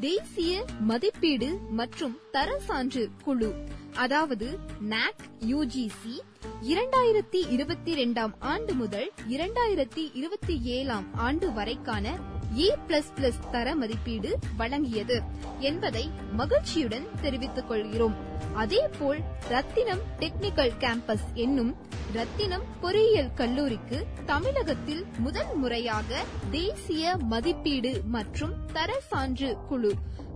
தேசிய மதிப்பீடு மற்றும் தர சான்று குழு அதாவது நாக் யுஜிசி இரண்டாயிரத்தி இருபத்தி இரண்டாம் ஆண்டு முதல் இரண்டாயிரத்தி இருபத்தி ஏழாம் ஆண்டு வரைக்கான E ஏ பிளஸ் பிளஸ் தர மதிப்பீடு வழங்கியது என்பதை மகிழ்ச்சியுடன் தெரிவித்துக் கொள்கிறோம். அதேபோல் ரத்தினம் டெக்னிக்கல் கேம்பஸ் என்னும் ரத்தினம் பொறியியல் கல்லூரிக்கு தமிழகத்தில் முதன் முறையாக தேசிய மதிப்பீடு மற்றும் தர சான்று குழு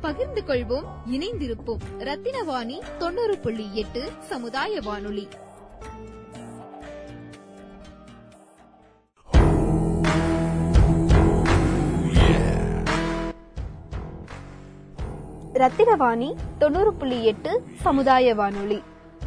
பகிர்ந்து கொள்வோம் இணைந்திருப்போம். ரத்தினவாணி தொண்ணூறு புள்ளி எட்டு சமுதாய வானொலி. ரத்தினவாணி தொண்ணூறு புள்ளி எட்டு சமுதாய வானொலி.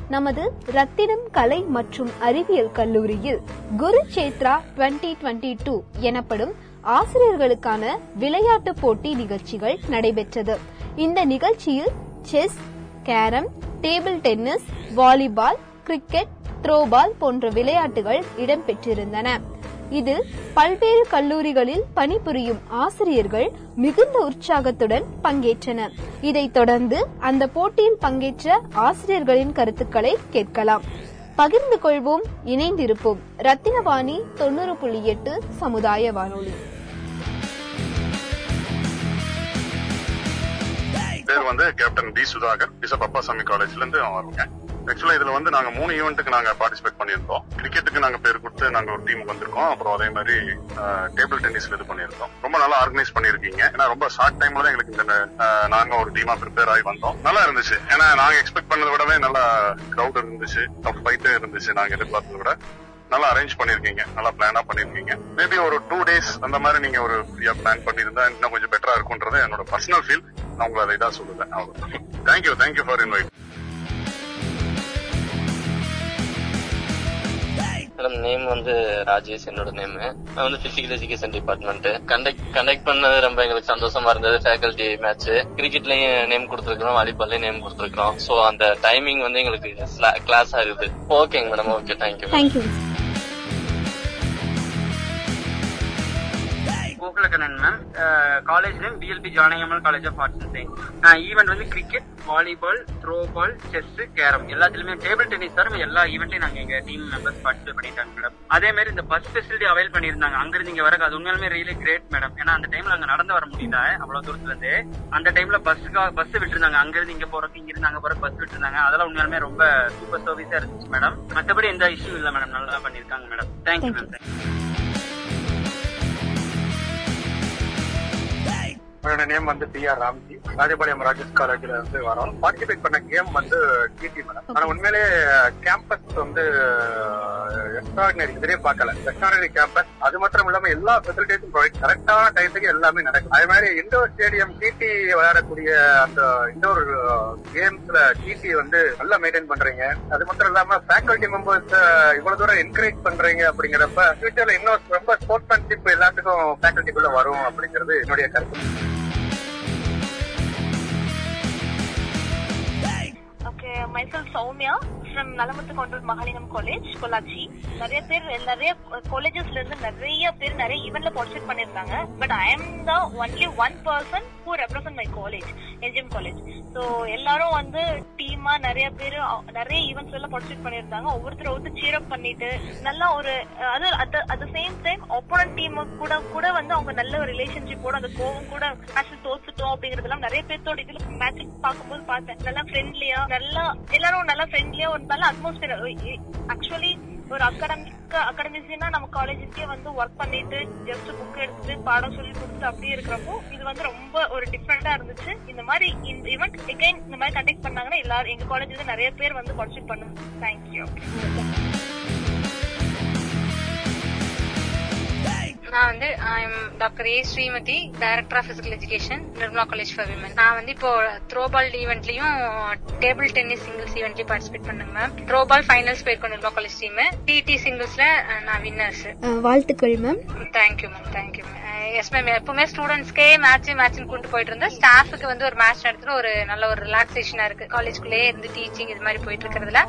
நமது ரத்தினம் கலை மற்றும் அறிவியல் கல்லூரியில் Guru Kshetra twenty twenty two எனப்படும் ஆசிரியர்களுக்கான விளையாட்டு போட்டி நிகழ்ச்சிகள் நடைபெற்றது. இந்த நிகழ்ச்சியில் chess carrom table tennis volleyball cricket throwball போன்ற விளையாட்டுகள் இடம்பெற்றிருந்தன. இதில் பல்வேறு கல்லூரிகளில் பணிபுரியும் ஆசிரியர்கள் மிகுந்த உற்சாகத்துடன் பங்கேற்றனர். இதைத் தொடர்ந்து அந்த போட்டியில் பங்கேற்ற ஆசிரியர்களின் கருத்துக்களை கேட்கலாம். பகிர்ந்து கொள்வோம் இணைந்திருப்போம். ரத்தினவாணி தொண்ணூறு புள்ளி எட்டு சமுதாய வானொலி பேர் வந்து captain P Sudhakar bishop Appasamy காலேஜ்ல இருந்து வருங்க ஆக்சுவலா இதுல வந்து நாங்க மூணு ஈவெண்ட்டுக்கு நாங்க பார்ட்டிசிபேட் பண்ணியிருந்தோம். கிரிக்கெட்டுக்கு நாங்க பேர் கொடுத்து நாங்க ஒரு டீமுக்கு வந்திருக்கோம். அப்புறம் அதே மாதிரி டேபிள் டென்னிஸ்ல இது பண்ணியிருந்தோம். ரொம்ப நல்லா ஆர்கனைஸ் பண்ணிருக்கீங்க ஏன்னா ரொம்ப ஷார்ட் டைம்ல தான் எங்களுக்கு இந்த நாங்க ஒரு டீமா ப்ரிப்பேர் ஆகி வந்தோம். நல்லா இருந்துச்சு. ஏன்னா நாங்க எக்ஸ்பெக்ட் பண்ணதை விடவே நல்லா கிரௌட் இருந்துச்சு. டஃப் ஃபைட்டே இருந்துச்சு நாங்க எதிர்பார்த்ததை விட. நல்லா அரேஞ்ச் பண்ணிருக்கீங்க நல்லா பிளானா பண்ணிருக்கீங்க மேபி ஒரு டூ டேஸ் அந்த மாதிரி நீங்க ஒரு ஃப்ரீயா பிளான் பண்ணிருந்தா இன்னும் கொஞ்சம் பெட்டரா இருக்கும்ன்றது என்னோட பர்சனல் ஃபீல் நான் உங்களை அதை இதாக சொல்லுவேன். அவ்வளவு thank you thank you for invite madam name வந்து ராஜேஷ் என்னோட நேம் நான் வந்து physical education department conduct conduct பண்ணது ரொம்ப எங்களுக்கு சந்தோஷமா இருந்தது. ஃபேக்கல்டி மேட்ச் கிரிக்கெட்லயும் நேம் கொடுத்துருக்கோம் வாலிபால்லயும் நேம் கொடுத்துருக்கோம் சோ அந்த டைமிங் வந்து எங்களுக்கு கிளாஸ் ஆகுது ஓகேங்க madam okay thank you thank you Gokulakannan ma'am college name PLP Janakammal college of arts and science event வந்து cricket volleyball throw ball chess carrom எல்லாத்துலயுமே டேபிள் டென்னிஸ் தவிர எல்லா ஈவெண்ட்லயும் நாங்க எங்க டீம் மெம்பர்ஸ் பார்ட்டிசிபேட் பண்ணிட்டாங்க மேடம் அதே மாதிரி இந்த பஸ் ஃபெசிலிட்டி அவைல் பண்ணியிருந்தாங்க. அங்க இருந்து இங்க வரக்கு அது உண்மையாலுமே ரியலி கிரேட் மேடம் ஏன்னா அந்த டைம்ல அங்க நடந்து வர முடியல அவ்வளவு தூரத்துல இருந்து அந்த டைம்ல பஸ்ஸுக்காக பஸ் விட்டுருந்தாங்க. அங்க இருந்து இங்க போறதுக்கு இங்க இருந்து அங்க போற பஸ் விட்டுருந்தாங்க. அதெல்லாம் உண்மையாலுமே ரொம்ப சூப்பர் சர்வீஸா இருந்துச்சு மேடம் மத்தபடி எந்த இஷ்யூ இல்ல மேடம் நல்லா பண்ணிருக்காங்க மேடம் தேங்க்யூ மேம் என்னோட நேம் வந்து பி ஆர் ராம்ஜி. ராஜபாளையம் ராஜேஷ் காலேஜ்ல இருந்து வரோம். பார்ட்டிசிபேட் பண்ண கேம் வந்து டிடி மேடம் ஆனா உண்மையிலே கேம்பஸ் வந்து எக்ஸ்ட்ராடினரி இதுலயே பார்க்கல. எக்ஸ்ட்ராடினரி கேம்பஸ் அது மட்டும் இல்லாம எல்லா ஃபெசிலிட்டிஸும் ப்ரொவைட் கரெக்டான டைத்துக்கு எல்லாமே நடக்கும் அதே மாதிரி இண்டோர் ஸ்டேடியம் டிடி விளையாடக்கூடிய அந்த இண்டோர் கேம்ஸ்ல டிடி வந்து நல்லா மெயின்டைன் பண்றீங்க. அது மட்டும் இல்லாம ஃபேக்கல்டி மெம்பர்ஸ் இவ்வளவு தூரம் என்கரேஜ் பண்றீங்க அப்படிங்கிறப்ப ஃபியூச்சர்ல இன்னும் ரொம்ப ஸ்போர்ட்ஸ்மேன்ஷிப் எல்லாத்துக்கும் ஃபேக்கல்டிக்குள்ள வரும் அப்படிங்கிறது என்னுடைய கருத்து. Okay myself Soumya from Nallamuthu Gounder Mahalingam college Pollachi நிறைய பேர் நிறைய காலேஜஸ்ல இருந்து நிறைய பேர் நிறைய ஈவெண்ட்ல பார்ட்டிசிபேட் பண்ணிருந்தாங்க but I am the only one person who represent my college NGM college so எல்லாரும் வந்து டீமா நிறைய பேர் நிறைய ஈவெண்ட்ஸ் எல்லாம் பார்ட்டிசிபேட் பண்ணிருந்தாங்க ஒவ்வொருத்தர் ஒருத்தர் சீர் அப் பண்ணிட்டு நல்லா ஒரு அது at the same time opponent team கூட கூட வந்து அவங்க நல்ல ஒரு ரிலேஷன்ஷிப்போட அந்த கோவம் கூட மேட்ச் தோத்துட்டோம் அப்படிங்கறதெல்லாம் நிறைய பேர்த்தோட இதுல மேட்ச் பார்க்கும்போது பார்த்தேன். நல்லா ஃப்ரெண்ட்லியா நல்லா எல்லாரும் நல்லா ஃப்ரெண்ட்லியா ஒரு நல்ல அட்மாஸ்பியர் ஆக்சுவலி ஒரு அகாடமிக் அகடமிசியனா நம்ம காலேஜுக்கே வந்து ஒர்க் பண்ணிட்டு ஜஸ்ட் புக் எடுத்து பாடம் சொல்லி கொடுத்துட்டு அப்படியே இருக்கிறப்போ இது வந்து ரொம்ப ஒரு டிஃப்ரெண்டா இருந்துச்சு. இந்த மாதிரி இந்த ஈவெண்ட் எகைன் இந்த மாதிரி கண்டக்ட் பண்ணாங்கன்னா எல்லாரும் எங்க காலேஜ்ல நிறைய பேர் வந்து பார்ட்டிசிபேட் பண்ணுங்க தேங்க்யூ நான் வந்து doctor A Shrimathi director of physical education Nirmala college for women நான் வந்து இப்போ த்ரோபால் ஈவெண்ட்லயும் டேபிள் டென்னிஸ் சிங்கிள்ஸ் ஈவெண்ட்லயும் பார்ட்டிசிபேட் பண்ணுங்க மேம் த்ரோபால் ஃபைனல்ஸ் போயிருக்கோம் நிர்மலா காலேஜ் டீம் டிடி சிங்கிள்ஸ்ல நான் வின்னர்ஸ் வாழ்த்துக்கள் ma'am thank you ma'am thank you ma'am yes ma'am எப்பவுமே ஸ்டூடெண்ட்ஸ்க்கே மேட்ச் மேட்ச் கொண்டு போயிட்டு இருந்தேன் ஸ்டாஃபுக்கு வந்து ஒரு மேட்ச் நடத்துற ஒரு நல்ல ஒரு ரிலாக்ஸேஷனா இருக்கு. காலேஜ்குள்ளேயே இருந்து டீச்சிங் இது மாதிரி போயிட்டு இருக்கிறதுல.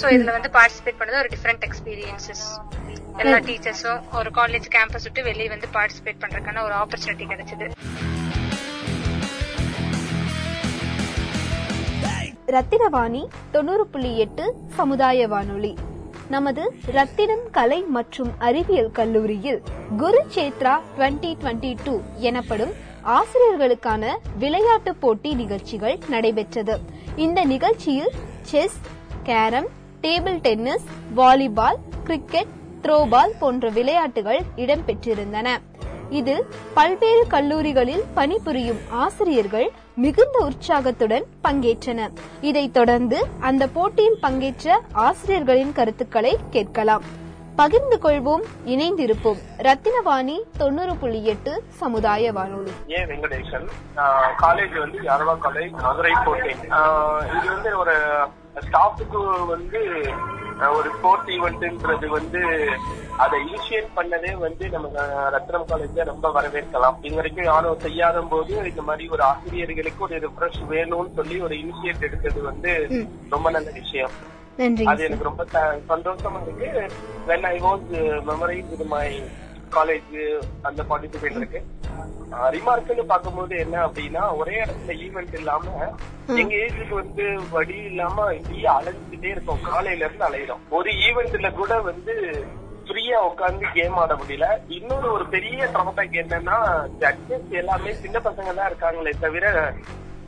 சோ இதுல வந்து பார்ட்டிசிபேட் பண்ணது ஒரு டிஃப்ரெண்ட் எக்ஸ்பீரியன்சஸ் எல்லா டீச்சர்ஸும் ஒரு காலேஜ் கேம்பஸ் விட்டு வெளியே வந்து பார்ட்டிசிபேட் பண்றதுக்கான ஒரு ஆப்பர்ச்சுனிட்டி கிடைச்சது. ரத்தினவாணி தொண்ணூறு புள்ளி எட்டு சமுதாய வானொலி. நமது ரத்தினம் கலை மற்றும் அறிவியல் கல்லூரியில் Guru Kshetra twenty twenty two எனப்படும் ஆசிரியர்களுக்கான விளையாட்டு போட்டி நிகழ்ச்சிகள் நடைபெற்றது. இந்த நிகழ்ச்சியில் chess carrom table tennis volleyball cricket throwball போன்ற விளையாட்டுகள் இடம்பெற்றிருந்தன. இது பல்வேறு கல்லூரிகளில் பணிபுரியும் ஆசிரியர்கள் மிகுந்த உற்சாகத்துடன் பங்கேற்றனர் இதைத் தொடர்ந்து அந்த போட்டியில் பங்கேற்ற ஆசிரியர்களின் கருத்துக்களை கேட்கலாம். பகிர்ந்து கொள்வோம் இணைந்திருப்போம். ரத்தினவாணி தொண்ணூறு புள்ளி எட்டு சமுதாய வானொலி ஏ வெங்கடேசன் காலேஜ் வந்து யாரவா காலேஜ் மதுரை கோட்டை. இது வந்து ஒரு ஸ்டாஃபுக்கு வந்து ஒரு ஸ்போர்ட்ஸ் ஈவெண்ட்ன்றது வந்து அதை இனிஷியேட் பண்ணதே வந்து நம்ம ரத்னம் காலேஜ்ல ரொம்ப வரவேற்கலாம். இது வரைக்கும் யாரும் செய்யாத போது இந்த மாதிரி ஒரு ஆசிரியர்களுக்கு ஒரு ரிஃப்ரெஷ் வேணும்னு சொல்லி ஒரு இனிஷியேட் எடுத்தது வந்து ரொம்ப நல்ல விஷயம். அது எனக்கு ரொம்ப சந்தோஷமா இருக்கு. When I was memorise with my college அந்த பார்ட்டிசிபேட் இருக்கு. ரிமார்க்னு பார்க்கும்போது என்ன அப்படின்னா ஒரே இடத்துல ஈவெண்ட் இல்லாம எங்க ஏஜுக்கு வந்து வழி இல்லாம இப்படியே அலைஞ்சிட்டே இருக்கோம். காலையில இருந்து அலையிறோம். ஒரு ஈவெண்ட்ல கூட வந்து ஃப்ரீயா உட்காந்து கேம் ஆட முடியல. இன்னொரு ஒரு பெரிய ட்ராபேக் என்னன்னா ஜட்ஜஸ் எல்லாமே சின்ன பசங்க தான் இருக்காங்களே தவிர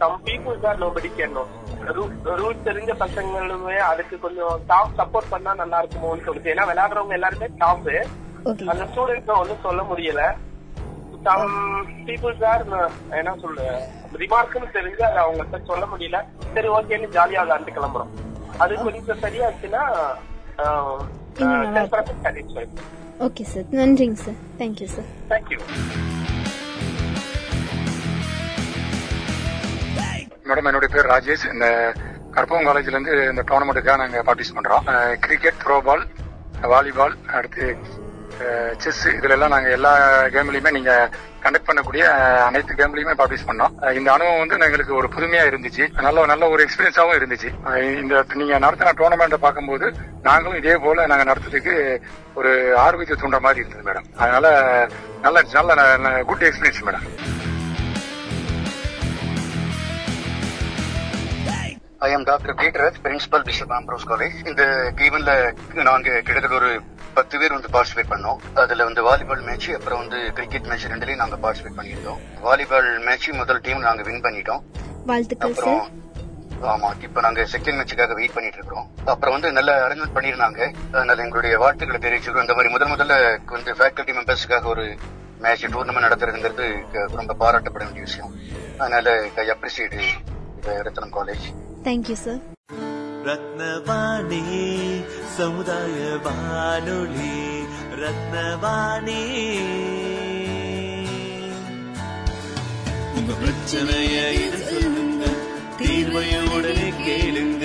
some peoples are nobody can know rules தெரிஞ்ச பசங்களுமே அதுக்கு கொஞ்சம் ஸ்டாஃப் சப்போர்ட் பண்ணா நல்லா இருக்குமோன்னு சொல்லுது ஏன்னா விளையாடுறவங்க எல்லாருமே ஸ்டாஃப் அந்த ஸ்டூடெண்ட்ஸ் ஒன்றும் சொல்ல முடியல. சம் பீப்புள்ஸ் ஆர் என்ன சொல்ல ரிமார்க்னு தெரிஞ்சு அதை அவங்கள்ட்ட சொல்ல முடியல. சரி ஓகேன்னு ஜாலியா விளையாண்டு கிளம்புறோம். அது கொஞ்சம் சரியாச்சுன்னா ஓகே சார் நன்றிங்க sir thank you sir thank you madam என்னுடைய பேர் ராஜேஷ். இந்த கற்பகம் காலேஜ்ல இருந்து இந்த டோர்னமெண்ட்டுக்காக நாங்க பார்ட்டிசிபேட் பண்றோம். கிரிக்கெட் த்ரோபால் வாலிபால் அடுத்து செஸ் இதுல எல்லாம் நாங்க எல்லா கேம்லயுமே நீங்க கண்டக்ட் பண்ணக்கூடிய அனைத்து கேம்லயுமே பார்ட்டிஸ் பண்ணோம். இந்த அனுபவம் வந்து எங்களுக்கு ஒரு புதுமையா இருந்துச்சு. நல்ல நல்ல ஒரு எக்ஸ்பீரியன்ஸாவும் இருந்துச்சு. இந்த நீங்க நடத்தின டோர்னமெண்ட்டை பார்க்கும்போது நாங்களும் இதே போல நாங்க நடத்துறதுக்கு ஒரு ஆர்வத்தை தூண்ட மாதிரி இருந்தது மேடம் அதனால நல்ல நல்ல good experience madam I am doctor பீட்டரத் principal bishop Ambrose college இந்த ஈவெண்ட்ல நாங்க கிட்டத்தட்ட ஒரு பத்து பேர் வந்து பார்ட்டிசிபேட் பண்ணோம். அதுல வந்து வாலிபால் மேட்ச் அப்புறம் வந்து கிரிக்கெட் மேட்ச் ரெண்டுலயும் நாங்க பார்ட்டிசிபேட் பண்ணியிருந்தோம். வாலிபால் மேட்ச் முதல் டீம் நாங்க வின் பண்ணிட்டோம். அப்புறம் ஆமா இப்ப நாங்க செகண்ட் மேட்சுக்காக வெயிட் பண்ணிட்டு இருக்கோம் அப்புறம் வந்து நல்ல அரேஞ்ச்மெண்ட் பண்ணிருந்தாங்க அதனால எங்களுடைய வாழ்த்துக்களை தெரிவிச்சுக்கிறோம். இந்த மாதிரி முதல் முதல்ல வந்து ஃபேக்கல்டி மெம்பர்ஸுக்காக ஒரு மேட்ச் டூர்னமெண்ட் நடத்துறதுங்கிறது ரொம்ப பாராட்டப்பட வேண்டிய விஷயம். அதனால I appreciate Ratnam college thank you sir Ratnavani சமுதாய வானொலி ரத்னவாணி. உங்க பிரச்சனைய சொல்லுங்க தீர்வைய உடனே கேளுங்க.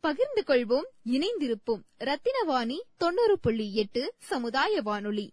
பகிர்ந்து கொள்வோம் இணைந்திருப்போம். ரத்தினவாணி தொண்ணூறு புள்ளி எட்டு சமுதாய வானொலி.